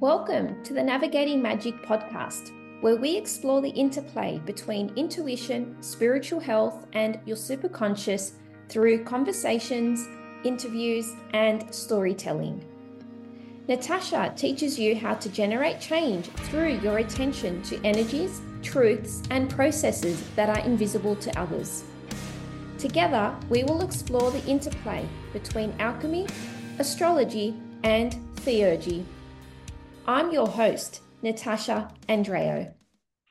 Welcome to the Navigating Magick podcast, where we explore the interplay between intuition, spiritual health, and your superconscious through conversations, interviews, and storytelling. Natasha teaches you how to generate change through your attention to energies, truths, and processes that are invisible to others. Together, we will explore the interplay between alchemy, astrology, and theurgy. I'm your host, Natasha Andreo.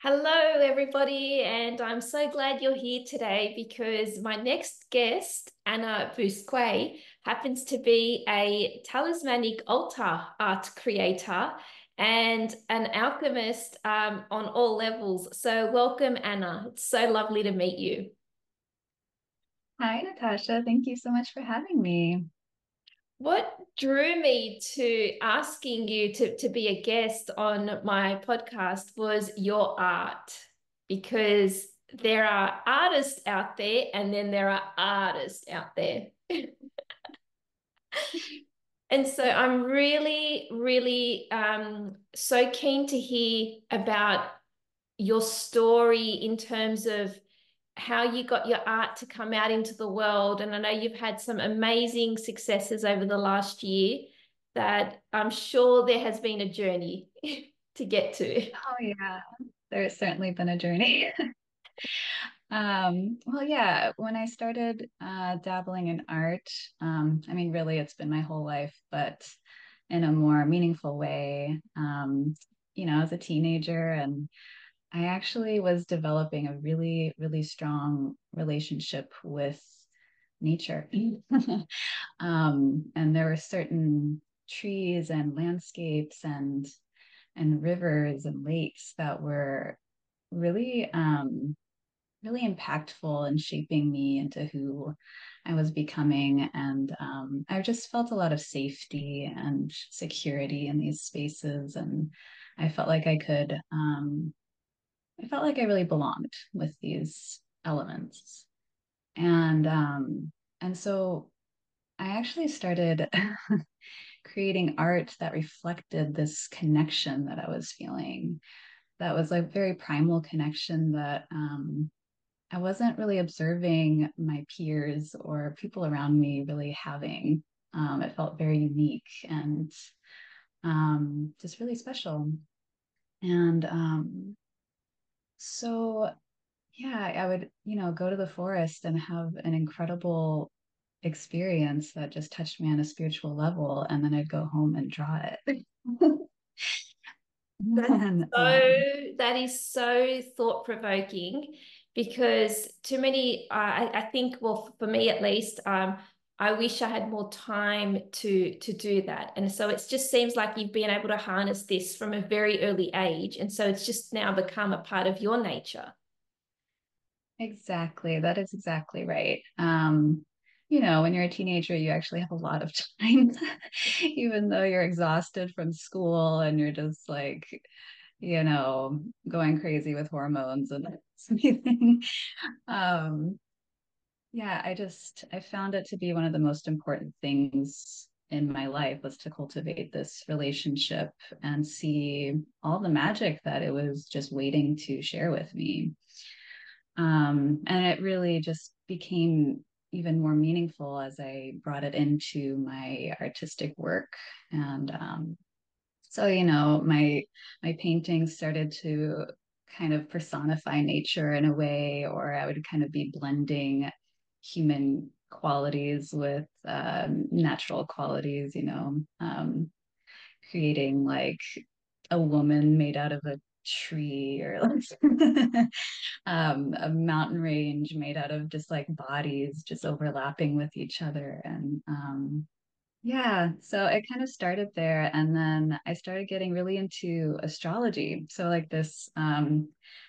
Hello, everybody, and I'm so glad you're here today because my next guest, Anna Bousquet, happens to be a talismanic altar art creator and an alchemist um, on all levels. So, welcome, Anna. It's so lovely to meet you. Hi, Natasha. Thank you so much for having me. What drew me to asking you to, to be a guest on my podcast was your art, because there are artists out there and then there are artists out there. and so I'm really, really um, so keen to hear about your story in terms of how you got your art to come out into the world. And I know you've had some amazing successes over the last year that I'm sure there has been a journey to get to. Oh, yeah, there's certainly been a journey. um, well, yeah, when I started uh, dabbling in art, um, I mean, really, it's been my whole life, but in a more meaningful way. Um, you know, as a teenager and I actually was developing a really, really strong relationship with nature. um, and there were certain trees and landscapes and and rivers and lakes that were really um, really impactful in shaping me into who I was becoming. And um, I just felt a lot of safety and security in these spaces. And I felt like I could um, I felt like I really belonged with these elements. And um, and so I actually started creating art that reflected this connection that I was feeling. That was a very primal connection that um, I wasn't really observing my peers or people around me really having. Um, it felt very unique and um, just really special. And um, so, yeah, I would, you know, go to the forest and have an incredible experience that just touched me on a spiritual level. And then I'd go home and draw it. And, so um, that is so thought provoking because too many uh, I, I think well for me at least um, I wish I had more time to to do that. And so it just seems like you've been able to harness this from a very early age. And so it's just now become a part of your nature. Exactly. That is exactly right. Um, you know, when you're a teenager, you actually have a lot of time, even though you're exhausted from school and you're just like, you know, going crazy with hormones and everything. Um, yeah, I just I found it to be one of the most important things in my life was to cultivate this relationship and see all the magic that it was just waiting to share with me. Um, and it really just became even more meaningful as I brought it into my artistic work. And um, so, you know, my my paintings started to kind of personify nature in a way, or I would kind of be blending human qualities with um, natural qualities, you know, um, creating like a woman made out of a tree or like um, a mountain range made out of just like bodies just overlapping with each other. And um, yeah, so it kind of started there and then I started getting really into astrology. So like this um,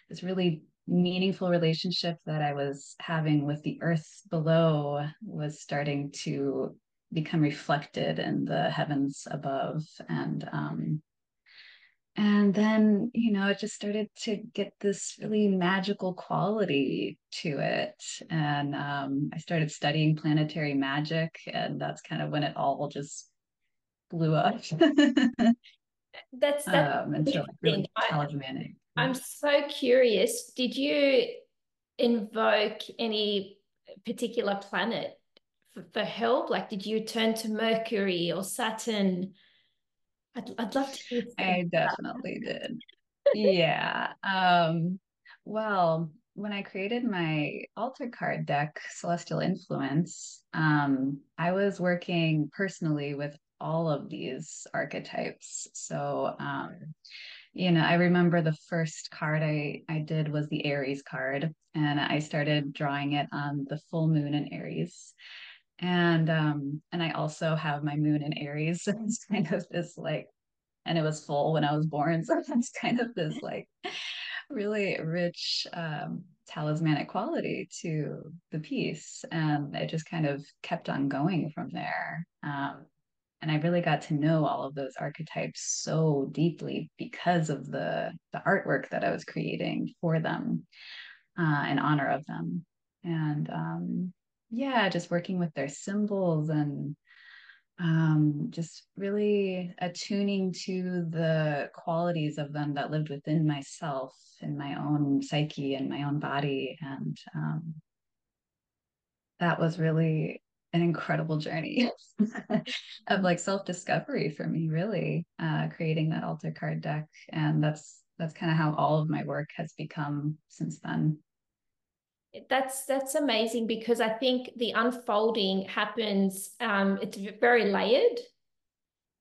this really meaningful relationship that I was having with the earth below was starting to become reflected in the heavens above and um and then you know it just started to get this really magical quality to it and um, i started studying planetary magic and that's kind of when it all just blew up That's that. Um, and so like really talismanic. I'm so curious. Did you invoke any particular planet for, for help? Like, did you turn to Mercury or Saturn? I'd, I'd love to hear. I definitely did. yeah. Um, well, when I created my altar card deck, Celestial Influence, um, I was working personally with all of these archetypes. So, um, you know, I remember the first card I, I did was the Aries card, and I started drawing it on the full moon in Aries. And um, and I also have my moon in Aries. So it's kind of this like, and it was full when I was born. So it's kind of this like really rich um, talismanic quality to the piece. And it just kind of kept on going from there. Um, and I really got to know all of those archetypes so deeply because of the the artwork that I was creating for them uh, in honor of them. And um, yeah, just working with their symbols and um, just really attuning to the qualities of them that lived within myself in my own psyche and my own body. And um, that was really an incredible journey of like self-discovery for me really uh, creating that altar card deck. And that's that's kind of how all of my work has become since then. That's that's amazing because i think the unfolding happens um, it's very layered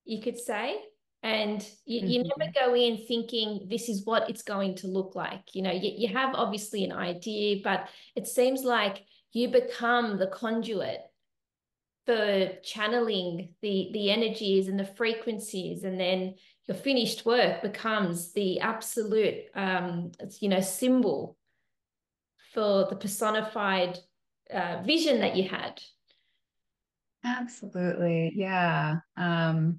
you could say. And you, mm-hmm. you never go in thinking this is what it's going to look like you know you, you have obviously an idea but it seems like you become the conduit for channeling the the energies and the frequencies and then your finished work becomes the absolute um you know symbol for the personified uh, vision that you had. Absolutely. Yeah. Um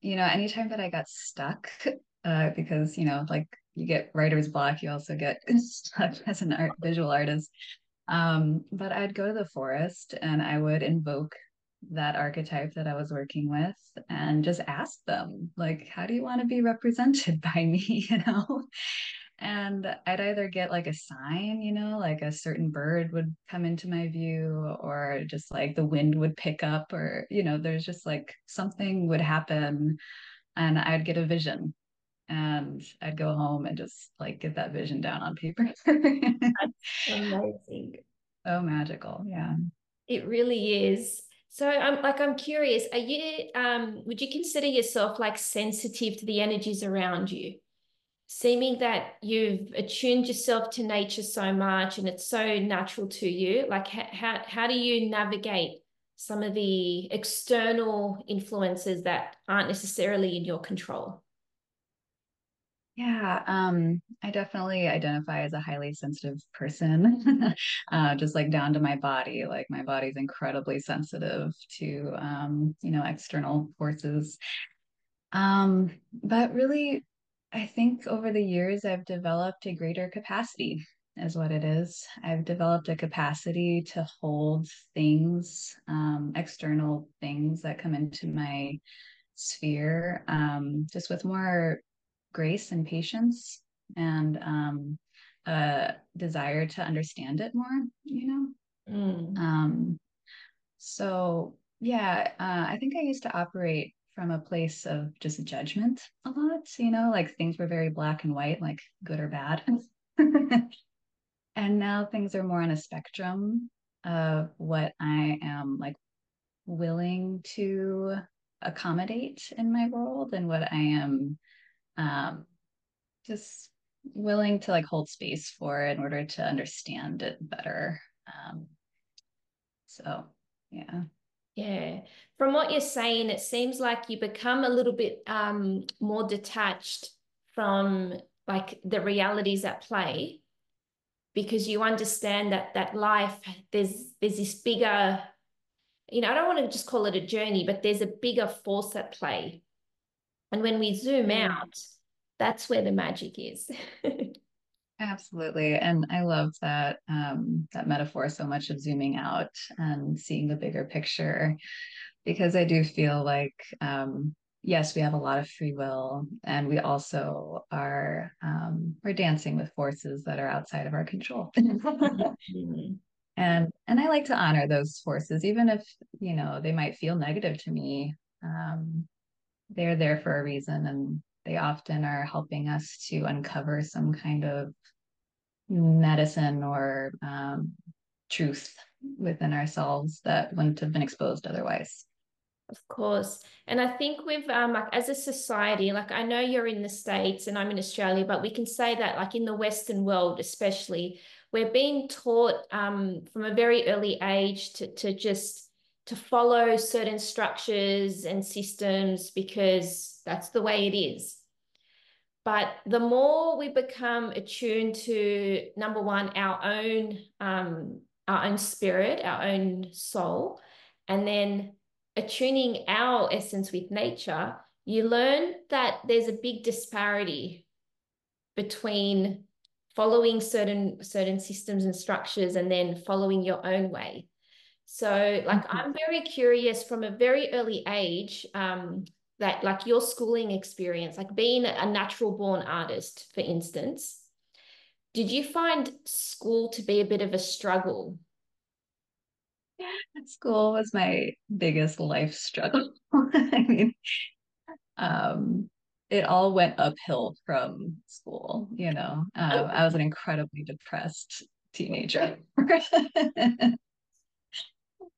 you know anytime that i got stuck uh because you know like you get writer's block you also get stuck as an art visual artist. Um, but I'd go to the forest and I would invoke that archetype that I was working with and just ask them, like, how do you want to be represented by me? You know? And I'd either get like a sign, you know, like a certain bird would come into my view, or just like the wind would pick up, or, you know, there's just like something would happen and I'd get a vision and I'd go home and just like get that vision down on paper. That's amazing. So magical. Yeah. It really is. So I'm like I'm curious, are you um would you consider yourself like sensitive to the energies around you? Seeming that you've attuned yourself to nature so much and it's so natural to you, like how how, how do you navigate some of the external influences that aren't necessarily in your control? Yeah, um, I definitely identify as a highly sensitive person, uh, just like down to my body. Like my body's incredibly sensitive to, um, you know, external forces. Um, but really, I think over the years, I've developed a greater capacity, is what it is. I've developed a capacity to hold things, um, external things that come into my sphere, um, just with more grace and patience and um, a desire to understand it more, you know? Mm. Um, so, yeah, uh, I think I used to operate from a place of just judgment a lot, you know, like things were very black and white, like good or bad. and now things are more on a spectrum of what I am like willing to accommodate in my world and what I am um, just willing to like hold space for in order to understand it better. Um, so, yeah. Yeah. From what you're saying, it seems like you become a little bit um, more detached from like the realities at play because you understand that that life there's there's this bigger you know i don't want to just call it a journey but there's a bigger force at play and when we zoom out, that's where the magic is. Absolutely. And I love that um, that metaphor so much of zooming out and seeing the bigger picture because I do feel like um, yes, we have a lot of free will, and we also are um, we're dancing with forces that are outside of our control. mm-hmm. And and I like to honor those forces, even if you know they might feel negative to me. Um, they're there for a reason, and they often are helping us to uncover some kind of medicine or um, truth within ourselves that wouldn't have been exposed otherwise. Of course. And I think we've um like as a society, like I know you're in the States and I'm in Australia, but we can say that like in the Western world, especially, we're being taught um from a very early age to to just to follow certain structures and systems because that's the way it is. But the more we become attuned to number one, our own um, our own spirit, our own soul, and then attuning our essence with nature, you learn that there's a big disparity between following certain certain systems and structures and then following your own way. So, like, mm-hmm. I'm very curious from a very early age um, that, like, your schooling experience, like being a natural born artist, for instance, did you find school to be a bit of a struggle? School was my biggest life struggle. I mean, um, it all went uphill from school, you know. Um, I was an incredibly depressed teenager.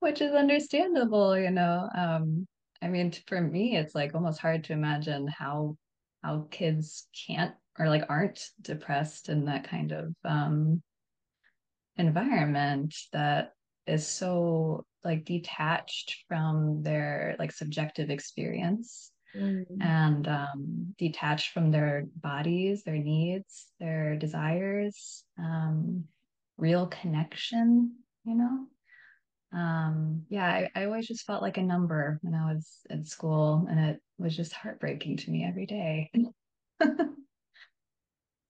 Which is understandable, you know. Um, I mean, for me, it's like almost hard to imagine how how kids can't or like aren't depressed in that kind of um, environment that is so like detached from their like subjective experience mm. and um, detached from their bodies their needs their desires um, real connection you know um, yeah I, I always just felt like a number when i was in school and it was just heartbreaking to me every day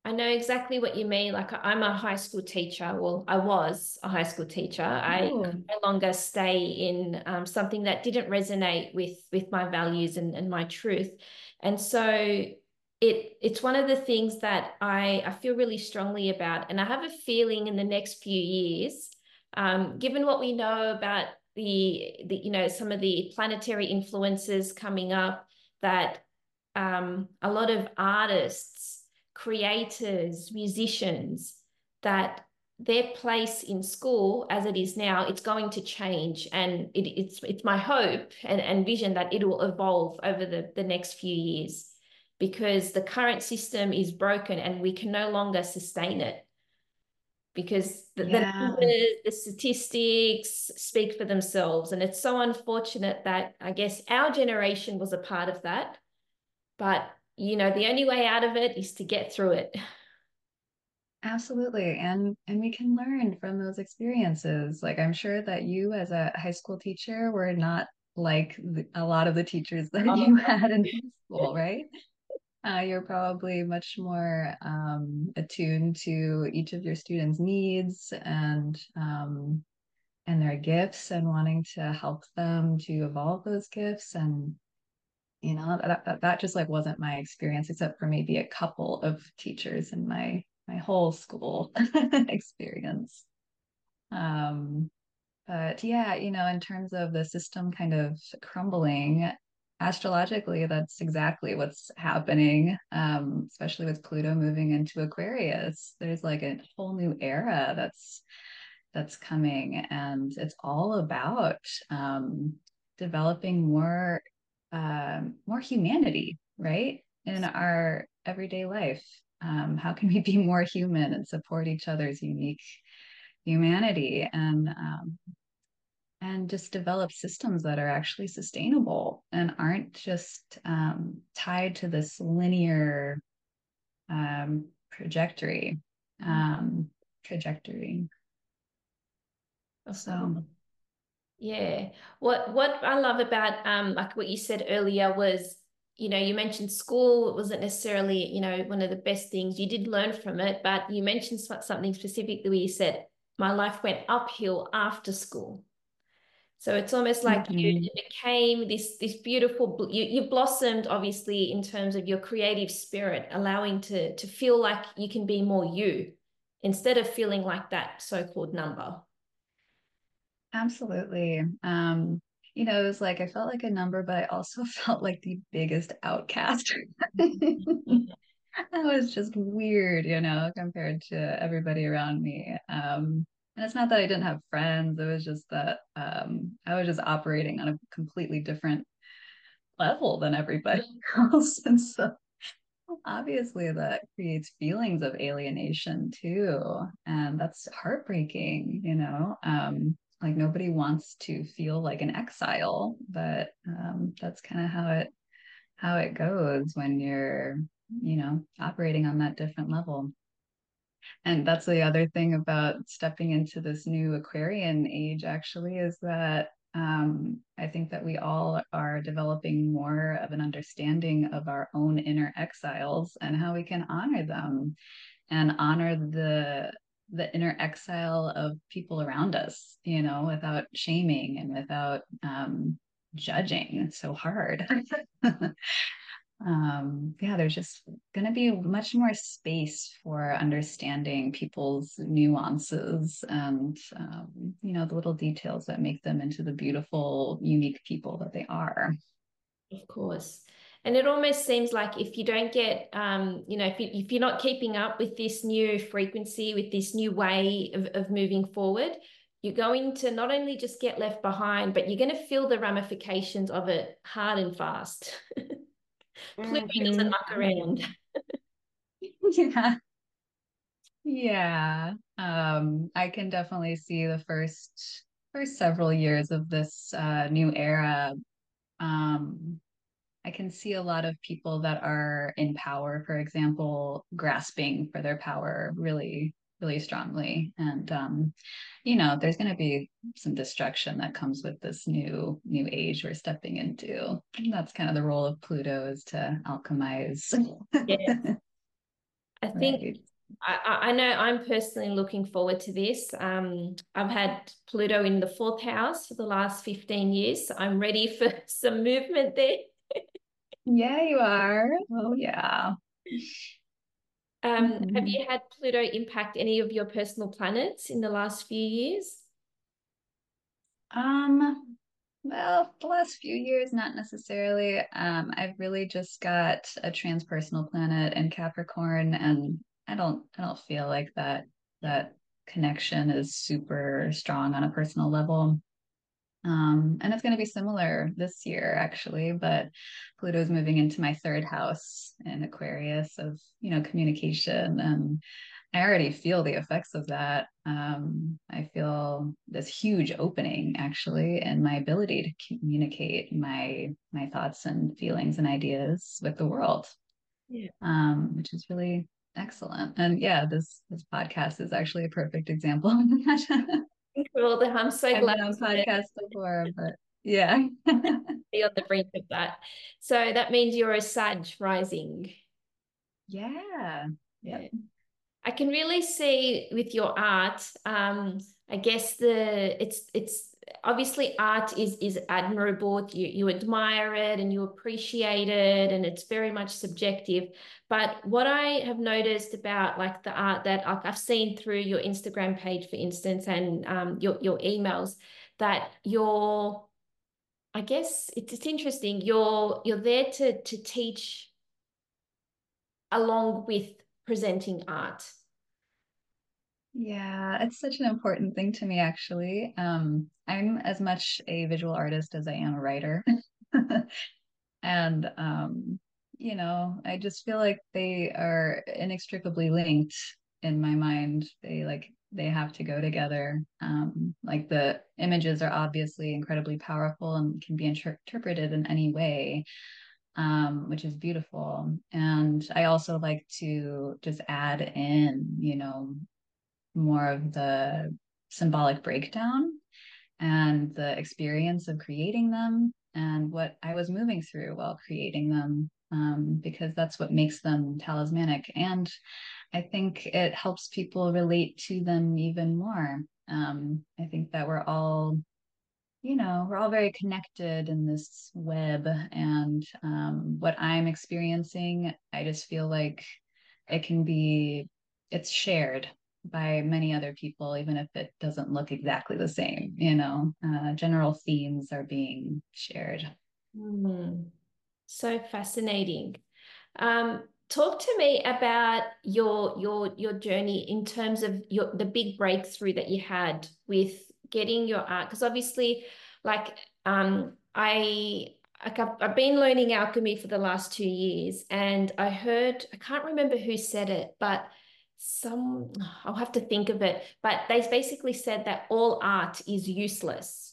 I know exactly what you mean. Like I'm a high school teacher. Well, I was a high school teacher. I no longer stay in um, something that didn't resonate with with my values and, and my truth. And so it it's one of the things that I, I feel really strongly about. And I have a feeling in the next few years, um, given what we know about the, the you know some of the planetary influences coming up, that um, a lot of artists creators, musicians, that their place in school as it is now, it's going to change. And it, it's it's my hope and, and vision that it will evolve over the, the next few years because the current system is broken and we can no longer sustain it because the, yeah. the, the, statistics speak for themselves. And it's so unfortunate that I guess our generation was a part of that. But you know the only way out of it is to get through it absolutely and and we can learn from those experiences like i'm sure that you as a high school teacher were not like the, a lot of the teachers that oh, you had in school right uh, you're probably much more um, attuned to each of your students needs and um, and their gifts and wanting to help them to evolve those gifts and you know that, that, that just like wasn't my experience except for maybe a couple of teachers in my my whole school experience. Um but yeah you know in terms of the system kind of crumbling astrologically that's exactly what's happening um especially with pluto moving into aquarius there's like a whole new era that's that's coming and it's all about um developing more um, more humanity, right? In our everyday life. Um, how can we be more human and support each other's unique humanity and um, and just develop systems that are actually sustainable and aren't just um, tied to this linear um, trajectory um, trajectory. So yeah. What what I love about um like what you said earlier was, you know, you mentioned school wasn't necessarily, you know, one of the best things. You did learn from it, but you mentioned something specifically where you said, my life went uphill after school. So it's almost like mm-hmm. you became this this beautiful you you blossomed obviously in terms of your creative spirit, allowing to to feel like you can be more you instead of feeling like that so-called number. Absolutely. Um, you know, it was like I felt like a number, but I also felt like the biggest outcast. that was just weird, you know, compared to everybody around me. Um, and it's not that I didn't have friends, it was just that um, I was just operating on a completely different level than everybody else. And so obviously that creates feelings of alienation too. And that's heartbreaking, you know. Um, like nobody wants to feel like an exile, but um, that's kind of how it how it goes when you're, you know, operating on that different level. And that's the other thing about stepping into this new Aquarian age, actually, is that um, I think that we all are developing more of an understanding of our own inner exiles and how we can honor them and honor the the inner exile of people around us, you know, without shaming and without um, judging so hard. um, yeah, there's just going to be much more space for understanding people's nuances and, um, you know, the little details that make them into the beautiful, unique people that they are. Of course. And it almost seems like if you don't get, um, you know, if, you, if you're not keeping up with this new frequency, with this new way of, of moving forward, you're going to not only just get left behind, but you're going to feel the ramifications of it hard and fast. Pluto mm-hmm. doesn't muck around. yeah. Yeah. Um, I can definitely see the first first several years of this uh, new era. Um, I can see a lot of people that are in power, for example, grasping for their power really really strongly. And um, you know there's going to be some destruction that comes with this new new age we're stepping into. And that's kind of the role of pluto is to alchemize. Yeah. i think right. I, I know i'm personally looking forward to this. Um, i've had pluto in the fourth house for the last 15 years. So i'm ready for some movement there. Yeah you are. Oh yeah um, mm-hmm. Have you had Pluto impact any of your personal planets in the last few years? Um, well, the last few years, not necessarily. Um, I've really just got a transpersonal planet in Capricorn, and I don't, I don't feel like that that connection is super strong on a personal level. Um, and it's going to be similar this year, actually. But Pluto's moving into my third house in Aquarius of, you know, communication. And I already feel the effects of that. Um, I feel this huge opening, actually, in my ability to communicate my my thoughts and feelings and ideas with the world, yeah. um, which is really excellent. And yeah, this this podcast is actually a perfect example of that. Cool. I'm so I've glad on podcast before, but yeah. be on the brink of that. So that means you're a Sag rising. Yeah. Yeah. I can really see with your art, um, I guess the it's it's obviously art is is admirable. You you admire it and you appreciate it and it's very much subjective. But what i have noticed about like the art that i've seen through your instagram page for instance and um, your, your emails that you're i guess it's, it's interesting you're you're there to to teach along with presenting art yeah, it's such an important thing to me, actually. Um, I'm as much a visual artist as I am a writer. and, um, you know, I just feel like they are inextricably linked in my mind. They like, they have to go together. Um, like the images are obviously incredibly powerful and can be inter- interpreted in any way. Um, which is beautiful. And I also like to just add in, you know, more of the symbolic breakdown and the experience of creating them and what I was moving through while creating them, um, because that's what makes them talismanic. And I think it helps people relate to them even more. Um, I think that we're all you know, we're all very connected in this web. And um, what I'm experiencing, I just feel like it can be, it's shared by many other people, even if it doesn't look exactly the same. You know, uh, general themes are being shared. Mm, so fascinating. Um, talk to me about your your your journey in terms of your the big breakthrough that you had with getting your art because obviously like um I like I've, I've been learning alchemy for the last two years and I heard I can't remember who said it but some I'll have to think of it but they basically said that all art is useless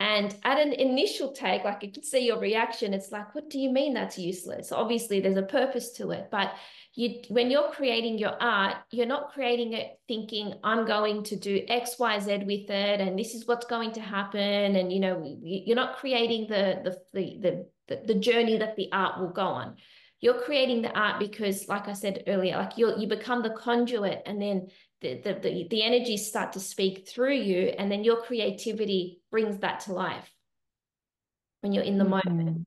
and at an initial take, like you can see your reaction, it's like, what do you mean that's useless? Obviously, there's a purpose to it, but you when you're creating your art, you're not creating it thinking I'm going to do X, Y, Z with it, and this is what's going to happen. And you know, you're not creating the the the the, the journey that the art will go on. You're creating the art because, like I said earlier, like you you become the conduit, and then the, the, the, the energies start to speak through you and then your creativity brings that to life when you're in the mm-hmm. moment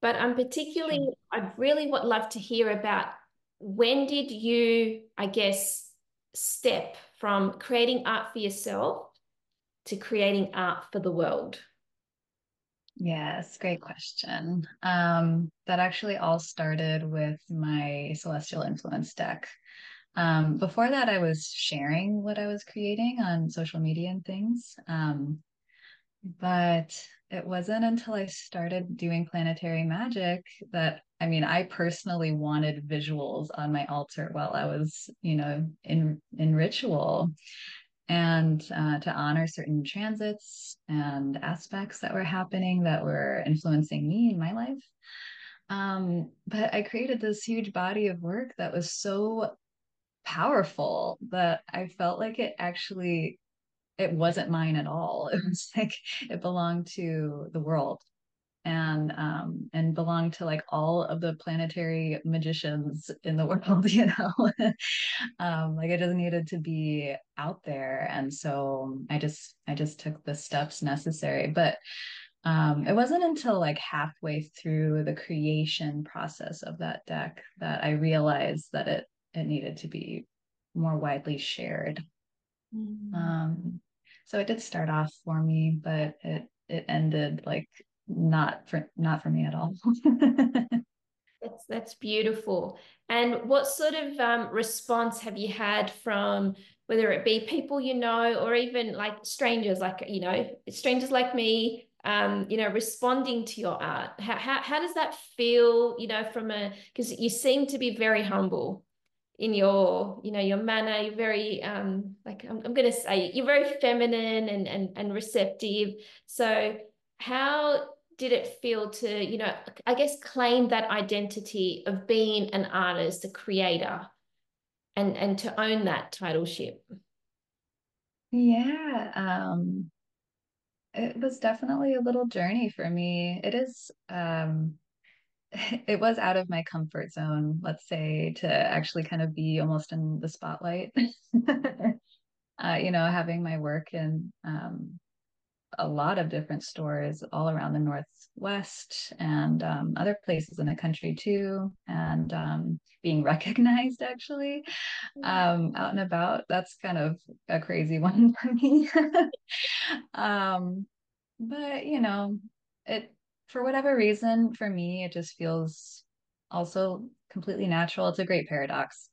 but i'm particularly i really would love to hear about when did you i guess step from creating art for yourself to creating art for the world Yes, great question. Um, that actually all started with my celestial influence deck. Um, before that, I was sharing what I was creating on social media and things. Um, but it wasn't until I started doing planetary magic that I mean, I personally wanted visuals on my altar while I was, you know, in in ritual, and uh, to honor certain transits and aspects that were happening that were influencing me in my life. Um, but I created this huge body of work that was so powerful that I felt like it actually it wasn't mine at all. It was like it belonged to the world and um and belong to like all of the planetary magicians in the world, you know. um like i just needed to be out there. And so I just I just took the steps necessary. But um, it wasn't until like halfway through the creation process of that deck that I realized that it it needed to be more widely shared. Mm. Um, so it did start off for me, but it it ended like not for not for me at all. that's that's beautiful. And what sort of um, response have you had from whether it be people you know or even like strangers, like you know, strangers like me, um, you know, responding to your art? How how how does that feel? You know, from a because you seem to be very humble in your you know your manner you're very um like i'm, I'm going to say you're very feminine and, and and receptive so how did it feel to you know i guess claim that identity of being an artist a creator and and to own that titleship yeah um it was definitely a little journey for me it is um it was out of my comfort zone, let's say, to actually kind of be almost in the spotlight. uh, you know, having my work in um, a lot of different stores all around the Northwest and um, other places in the country too, and um, being recognized actually um, out and about. That's kind of a crazy one for me. Um, but, you know, it for whatever reason, for me, it just feels also completely natural. It's a great paradox.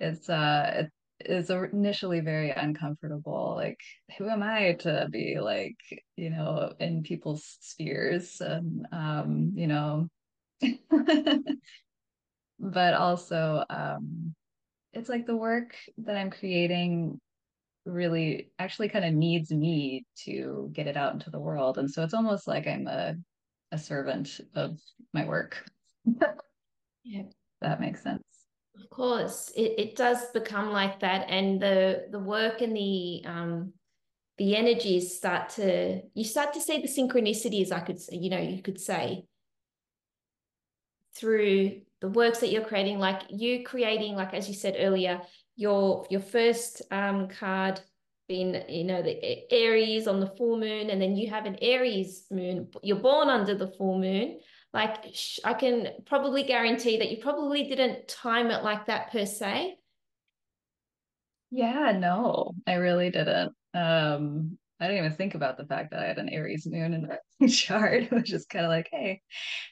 It's uh it is initially very uncomfortable. Like, who am I to be like, you know, in people's spheres and um, you know, but also um it's like the work that I'm creating really actually kind of needs me to get it out into the world. And so it's almost like I'm a a servant of my work. yeah. That makes sense. Of course, it, it does become like that, and the the work and the um the energies start to you start to see the synchronicities. I could you know you could say through the works that you're creating, like you creating, like as you said earlier, your your first um card being, you know, the Aries on the full moon, and then you have an Aries moon, you're born under the full moon. Like, I can probably guarantee that you probably didn't time it like that per se. Yeah, no, I really didn't. Um, I didn't even think about the fact that I had an Aries moon in the chart. It was just kind of like, hey,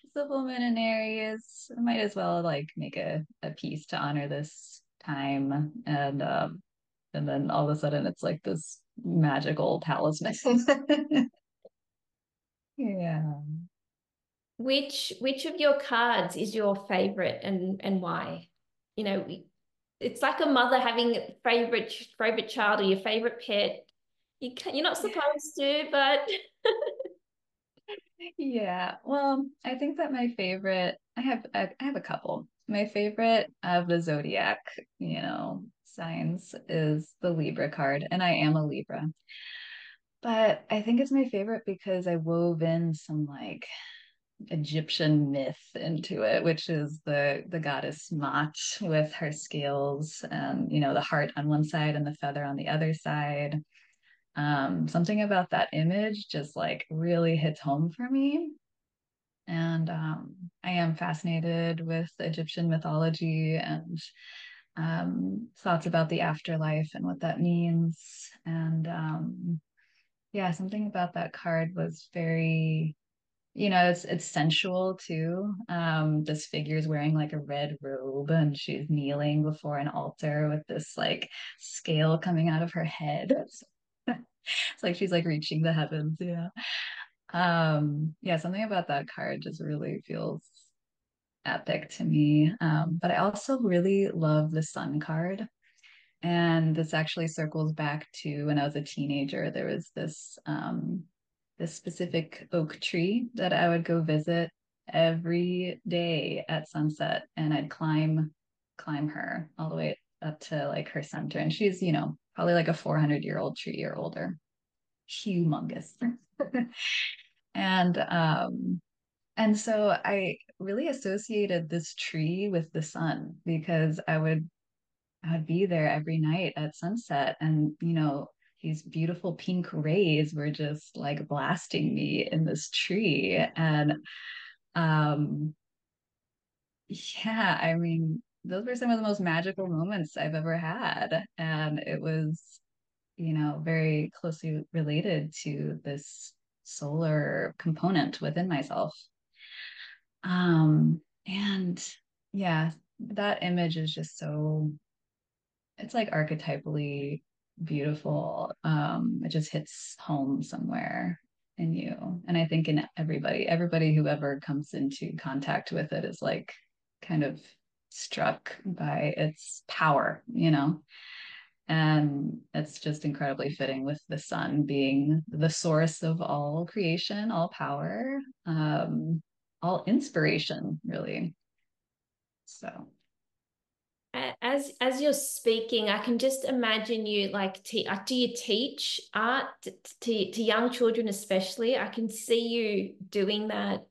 it's full moon in Aries. I might as well like make a, a piece to honor this time. And um, and then all of a sudden it's like this magical talisman. yeah. Which which of your cards is your favorite and and why? You know, it's like a mother having favorite favorite child or your favorite pet. You can, you're not supposed to, but yeah. Well, I think that my favorite, I have I have a couple. My favorite of the zodiac, you know, signs is the Libra card, and I am a Libra. But I think it's my favorite because I wove in some like Egyptian myth into it, which is the the goddess Maat with her scales and you know the heart on one side and the feather on the other side. Um, something about that image just like really hits home for me. And um, I am fascinated with Egyptian mythology and um, thoughts about the afterlife and what that means. And um, yeah, something about that card was very, you know, it's it's sensual too. Um, this figure is wearing like a red robe and she's kneeling before an altar with this like scale coming out of her head. it's like she's like reaching the heavens, yeah. Um, yeah, something about that card just really feels epic to me. Um, but I also really love the sun card. And this actually circles back to when I was a teenager. There was this um, this specific oak tree that I would go visit every day at sunset, and I'd climb climb her all the way up to like her center. And she's, you know, probably like a 400 year old tree or older, humongous. and um, and so I really associated this tree with the sun because I would I would be there every night at sunset and you know these beautiful pink rays were just like blasting me in this tree. And um yeah I mean those were some of the most magical moments I've ever had. And it was you know very closely related to this solar component within myself. Um, and yeah, that image is just so it's like archetypally beautiful. Um, it just hits home somewhere in you. And I think in everybody, everybody who ever comes into contact with it is like kind of struck by its power, you know. And it's just incredibly fitting with the sun being the source of all creation, all power. Um, all inspiration really so as as you're speaking i can just imagine you like te- uh, do you teach art to, to young children especially? I can see you doing that.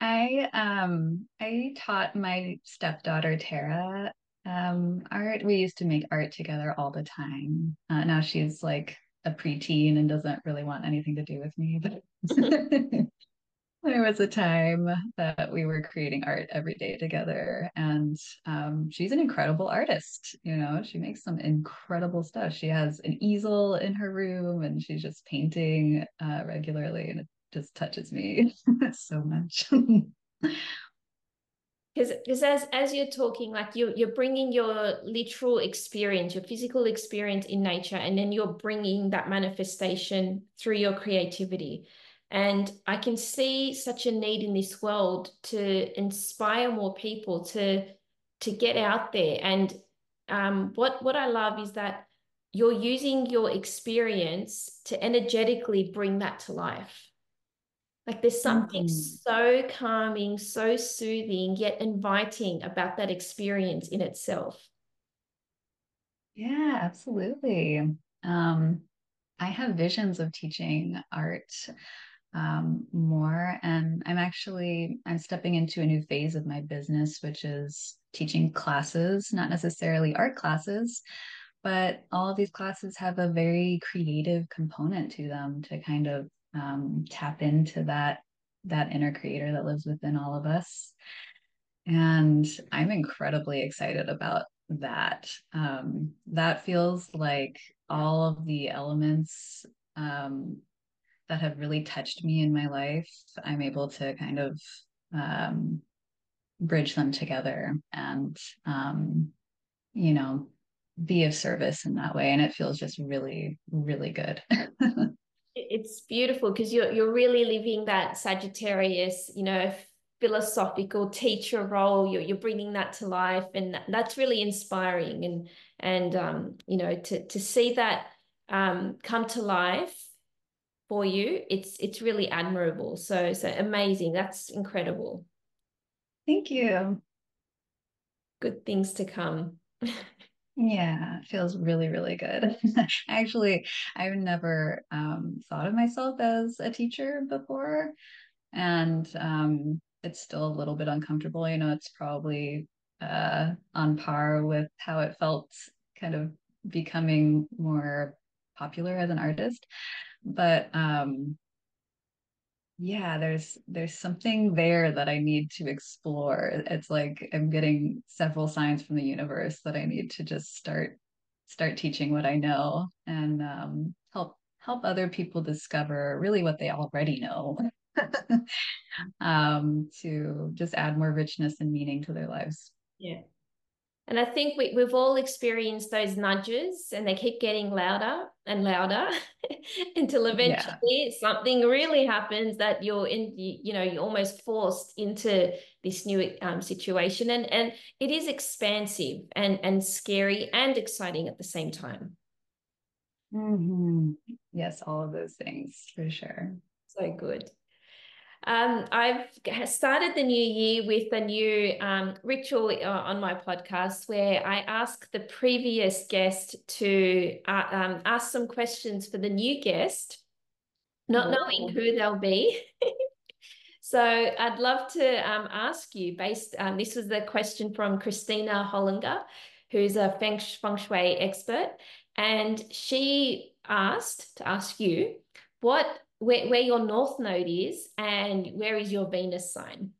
I um i taught my stepdaughter tara um art. We used to make art together all the time. Uh, now she's like a preteen and doesn't really want anything to do with me but there was a time that we were creating art every day together and um, she's an incredible artist you know? She makes some incredible stuff. She has an easel in her room and she's just painting uh, regularly and it just touches me so much. Because as as you're talking like you you're bringing your literal experience your physical experience in nature and then you're bringing that manifestation through your creativity and I can see such a need in this world to inspire more people to to get out there. And um, what what I love is that you're using your experience to energetically bring that to life. Like there's something mm-hmm. so calming, so soothing, yet inviting about that experience in itself. Yeah, absolutely. Um, I have visions of teaching art um, more. And I'm actually I'm stepping into a new phase of my business, which is teaching classes, not necessarily art classes, but all of these classes have a very creative component to them to kind of um, tap into that that inner creator that lives within all of us and i'm incredibly excited about that um, that feels like all of the elements um, that have really touched me in my life i'm able to kind of um, bridge them together and um, you know be of service in that way. And it feels just really really good. It's beautiful because you're you're really living that sagittarius you know philosophical teacher role. You're, you're bringing that to life and that's really inspiring. And and um, you know to to see that um, come to life for you it's it's really admirable. So so amazing. That's incredible. Thank you. Good things to come. Yeah it feels really really good. Actually i've never um, thought of myself as a teacher before and um, it's still a little bit uncomfortable. You know it's probably uh, on par with how it felt kind of becoming more popular as an artist but um yeah there's there's something there that i need to explore. It's like i'm getting several signs from the universe that i need to just start start teaching what i know and um, help help other people discover really what they already know. Um, to just add more richness and meaning to their lives. Yeah and I think we, we've all experienced those nudges and they keep getting louder and louder until eventually yeah. something really happens that you're in, you, you, know, you're almost forced into this new um, situation. And, and it is expansive and, and scary and exciting at the same time. Mm-hmm. Yes, all of those things for sure. So good. Um, I've started the new year with a new um, ritual uh, on my podcast where I ask the previous guest to uh, um, ask some questions for the new guest, not knowing who they'll be. so I'd love to um, ask you, based, um, this was the question from Christina Hollinger, who's a feng, feng shui expert. And she asked to ask you, what where, where your north node is and where is your Venus sign.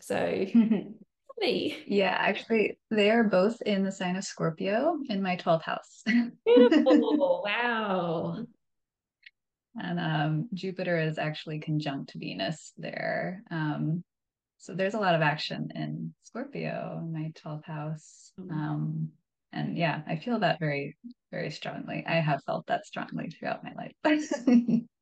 So me. Yeah, actually they are both in the sign of Scorpio in my 12th house. Beautiful. wow. And um, Jupiter is actually conjunct Venus there. Um, so there's a lot of action in Scorpio in my 12th house. Mm-hmm. Um, and yeah, I feel that very, very strongly. I have felt that strongly throughout my life.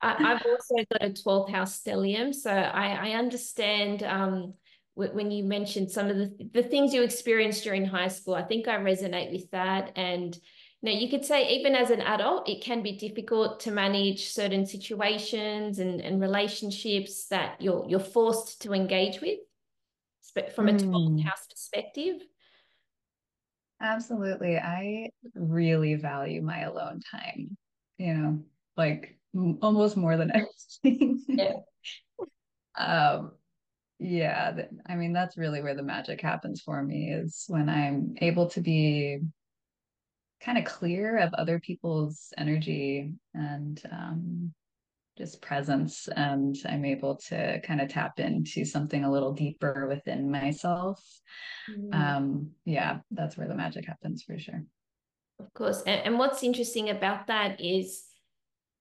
I, have also got a 12th house stellium. So I, I understand um, when you mentioned some of the, the things you experienced during high school. I think I resonate with that. And you know, you could say even as an adult, it can be difficult to manage certain situations and, and relationships that you're you're forced to engage with from a 12th mm. house perspective. Absolutely. I really value my alone time. You know, like almost more than anything. Yeah. um, yeah, I mean that's really where the magic happens for me is when I'm able to be kind of clear of other people's energy and um, just presence, and I'm able to kind of tap into something a little deeper within myself. Mm. Um, yeah, that's where the magic happens for sure. Of course, and, and what's interesting about that is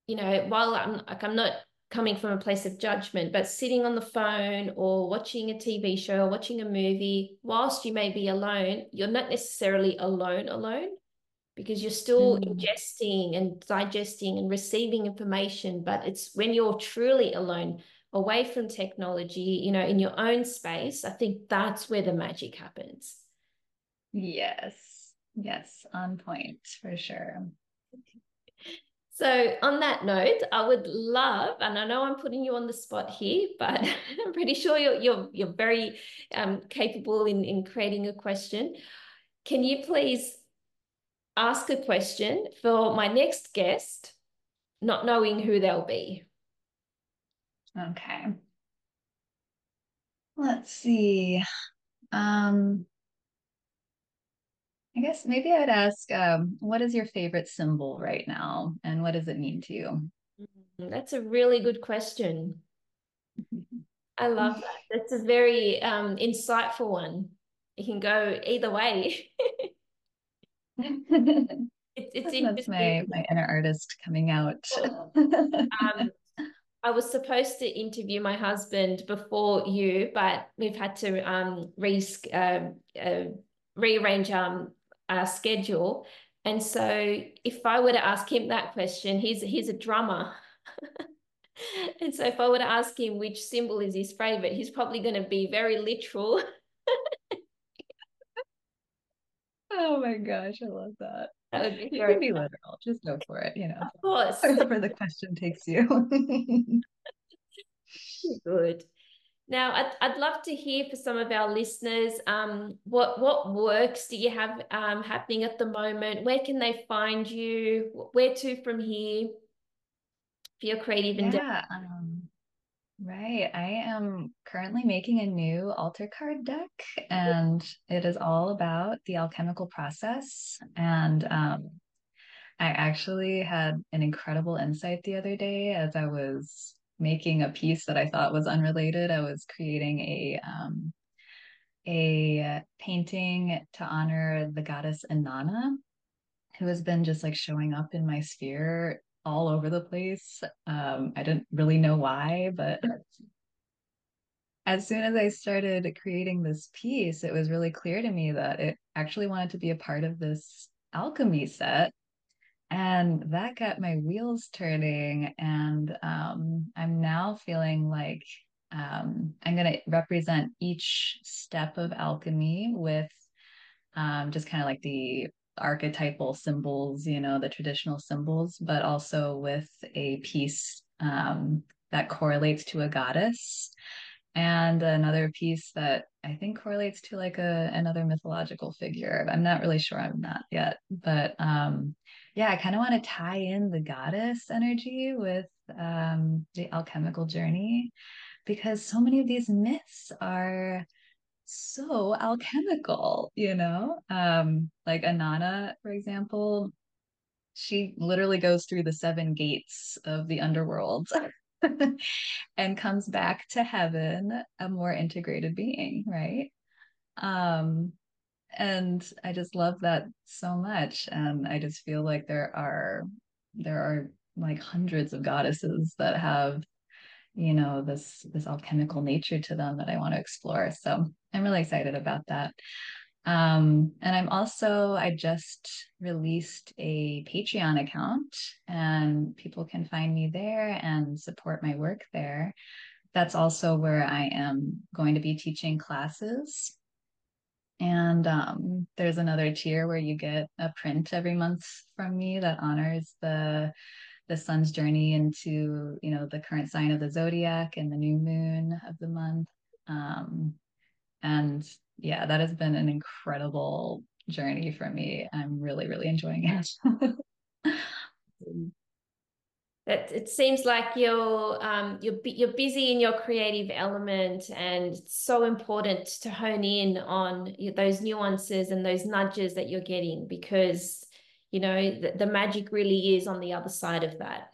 you know, while I'm like I'm not coming from a place of judgment, but sitting on the phone or watching a TV show or watching a movie, whilst you may be alone, you're not necessarily alone alone because you're still mm. ingesting and digesting and receiving information. But it's when you're truly alone, away from technology, you know, in your own space, I think that's where the magic happens. Yes. Yes, on point for sure. So, on that note, I would love, and I know I'm putting you on the spot here, but I'm pretty sure you're you're you're very um, capable in in creating a question. Can you please ask a question for my next guest, not knowing who they'll be? Okay. Let's see. Um, I guess maybe I'd ask, um, what is your favorite symbol right now, and what does it mean to you? Mm, that's a really good question. I love that. That's a very um, insightful one. It can go either way. it's, it's That's my my inner artist coming out. um, I was supposed to interview my husband before you, but we've had to um, re uh, uh, rearrange um, our schedule. And so, if I were to ask him that question, he's he's a drummer. and so, if I were to ask him which symbol is his favorite, he's probably going to be very literal. oh my gosh, I love that. That would be very be literal. Just go for it, you know. Of course. Wherever the question takes you. Good. Now, I'd, I'd love to hear for some of our listeners, um, what what works do you have um, happening at the moment? Where can they find you? Where to from here for your creative endeavor? Um, right. I am currently making a new altar card deck, and it is all about the alchemical process. And um, I actually had an incredible insight the other day as I was making a piece that I thought was unrelated. I was creating a um, a painting to honor the goddess Inanna, who has been just like showing up in my sphere all over the place. Um, I didn't really know why, but as soon as I started creating this piece, it was really clear to me that it actually wanted to be a part of this alchemy set and that got my wheels turning and um, i'm now feeling like um, i'm going to represent each step of alchemy with um, just kind of like the archetypal symbols you know the traditional symbols but also with a piece um, that correlates to a goddess and another piece that I think correlates to like a another mythological figure. I'm not really sure I'm not yet, but um, yeah, I kind of want to tie in the goddess energy with um, the alchemical journey because so many of these myths are so alchemical, you know? Um, like Inanna, for example, she literally goes through the seven gates of the underworld and comes back to heaven a more integrated being, right? Um, and I just love that so much. And I just feel like there are there are like hundreds of goddesses that have you know this this alchemical nature to them that I want to explore. So I'm really excited about that. Um, and I'm also, I just released a Patreon account and people can find me there and support my work there. That's also where I am going to be teaching classes and um, there's another tier where you get a print every month from me that honors the the sun's journey into you know the current sign of the zodiac and the new moon of the month. Um, and yeah, that has been an incredible journey for me. I'm really really enjoying it. that it seems like you're um, you're you're busy in your creative element, and it's so important to hone in on those nuances and those nudges that you're getting because you know the, the magic really is on the other side of that.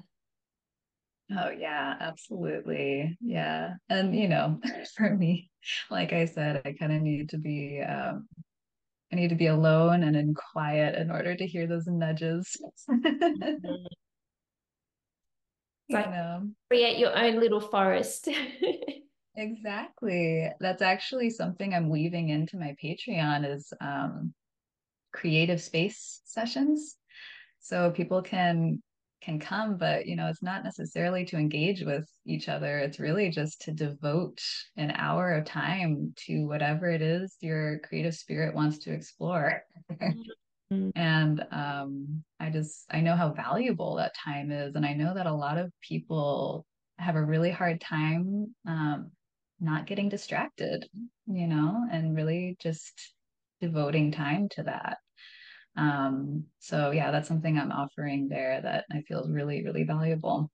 Oh yeah, absolutely. Yeah. And you know, for me, like I said, I kind of need to be um I need to be alone and in quiet in order to hear those nudges. mm-hmm know. create your own little forest. Exactly. That's actually something i'm weaving into my patreon is um, creative space sessions. So people can can come but you know it's not necessarily to engage with each other. It's really just to devote an hour of time to whatever it is your creative spirit wants to explore. Mm-hmm. Mm. And um, I just, I know how valuable that time is. And I know that a lot of people have a really hard time um, not getting distracted, you know, and really just devoting time to that. Um, so, yeah, that's something I'm offering there that I feel is really, really valuable.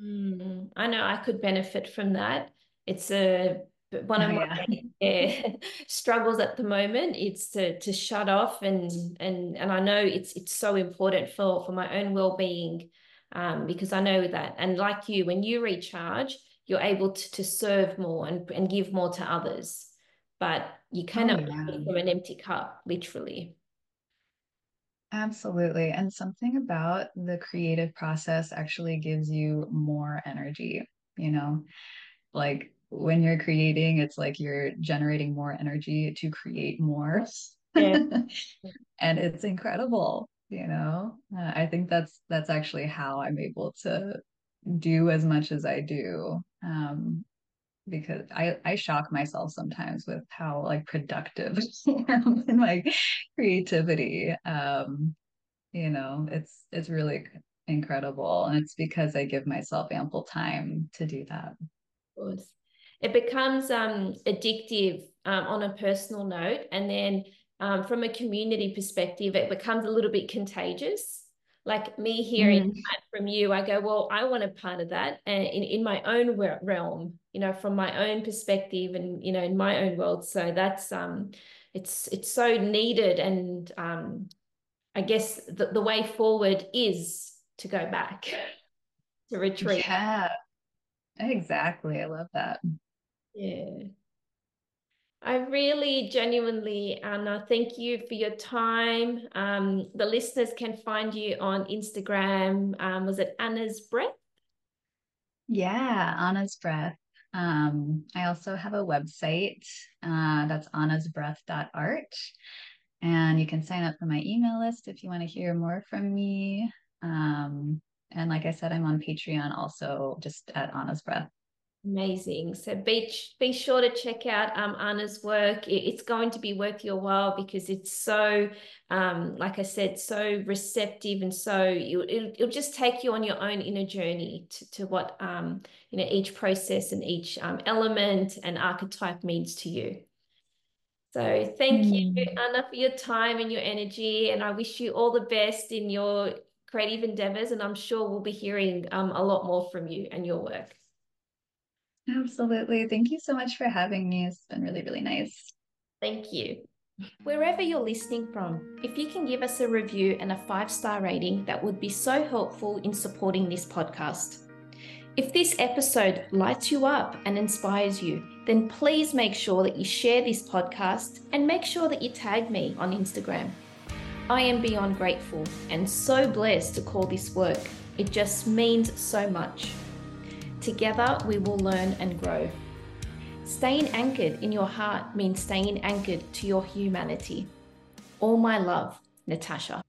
Mm, I know I could benefit from that. It's a but one of oh, my yeah. struggles at the moment is to to shut off and and and I know it's it's so important for for my own well-being um, because I know that and like you when you recharge you're able to, to serve more and, and give more to others but you cannot oh, yeah. from an empty cup literally absolutely and something about the creative process actually gives you more energy you know like when you're creating, it's like you're generating more energy to create more. Yeah. and it's incredible, you know. Uh, I think that's that's actually how I'm able to do as much as I do. Um, because I, I shock myself sometimes with how like productive in my creativity. Um, you know, it's it's really incredible. And it's because I give myself ample time to do that. Of course it becomes um, addictive um, on a personal note. And then um, from a community perspective, it becomes a little bit contagious. Like me hearing mm. from you, I go, well, I want a part of that. And in, in my own realm, you know, from my own perspective and, you know, in my own world. So that's, um, it's, it's so needed. And um, I guess the, the way forward is to go back to retreat. Yeah, exactly. I love that. Yeah. I really genuinely, Anna, thank you for your time. Um, the listeners can find you on Instagram. Um, was it Anna's Breath? Yeah, Anna's Breath. Um, I also have a website uh, that's annasbreath.art. And you can sign up for my email list if you want to hear more from me. Um, and like I said, I'm on Patreon also, just at Anna's Breath. Amazing. So be, be sure to check out um, Anna's work. it's going to be worth your while because it's so, um, like I said, so receptive and so you, it'll, it'll just take you on your own inner journey to, to what, um, you know, each process and each um, element and archetype means to you. So thank mm. you, Anna, for your time and your energy. And I wish you all the best in your creative endeavors. And I'm sure we'll be hearing um, a lot more from you and your work. Absolutely. Thank you so much for having me. It's been really, really nice. Thank you. Wherever you're listening from, if you can give us a review and a five star rating, that would be so helpful in supporting this podcast. If this episode lights you up and inspires you, then please make sure that you share this podcast and make sure that you tag me on Instagram. I am beyond grateful and so blessed to call this work. It just means so much. Together, we will learn and grow. Staying anchored in your heart means staying anchored to your humanity. All my love, Natasha.